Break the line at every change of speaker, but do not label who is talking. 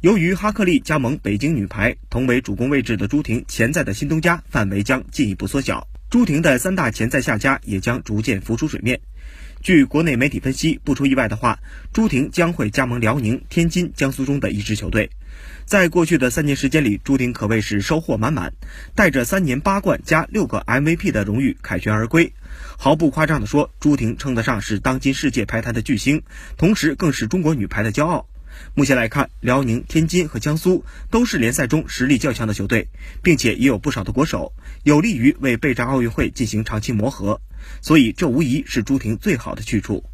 由于哈克利加盟北京女排，同为主攻位置的朱婷潜在的新东家范围将进一步缩小，朱婷的三大潜在下家也将逐渐浮出水面。据国内媒体分析，不出意外的话，朱婷将会加盟辽宁、天津、江苏中的一支球队。在过去的三年时间里，朱婷可谓是收获满满，带着三年八冠加六个 MVP 的荣誉凯旋而归。毫不夸张地说，朱婷称得上是当今世界排坛的巨星，同时更是中国女排的骄傲。目前来看，辽宁、天津和江苏都是联赛中实力较强的球队，并且也有不少的国手，有利于为备战奥运会进行长期磨合。所以，这无疑是朱婷最好的去处。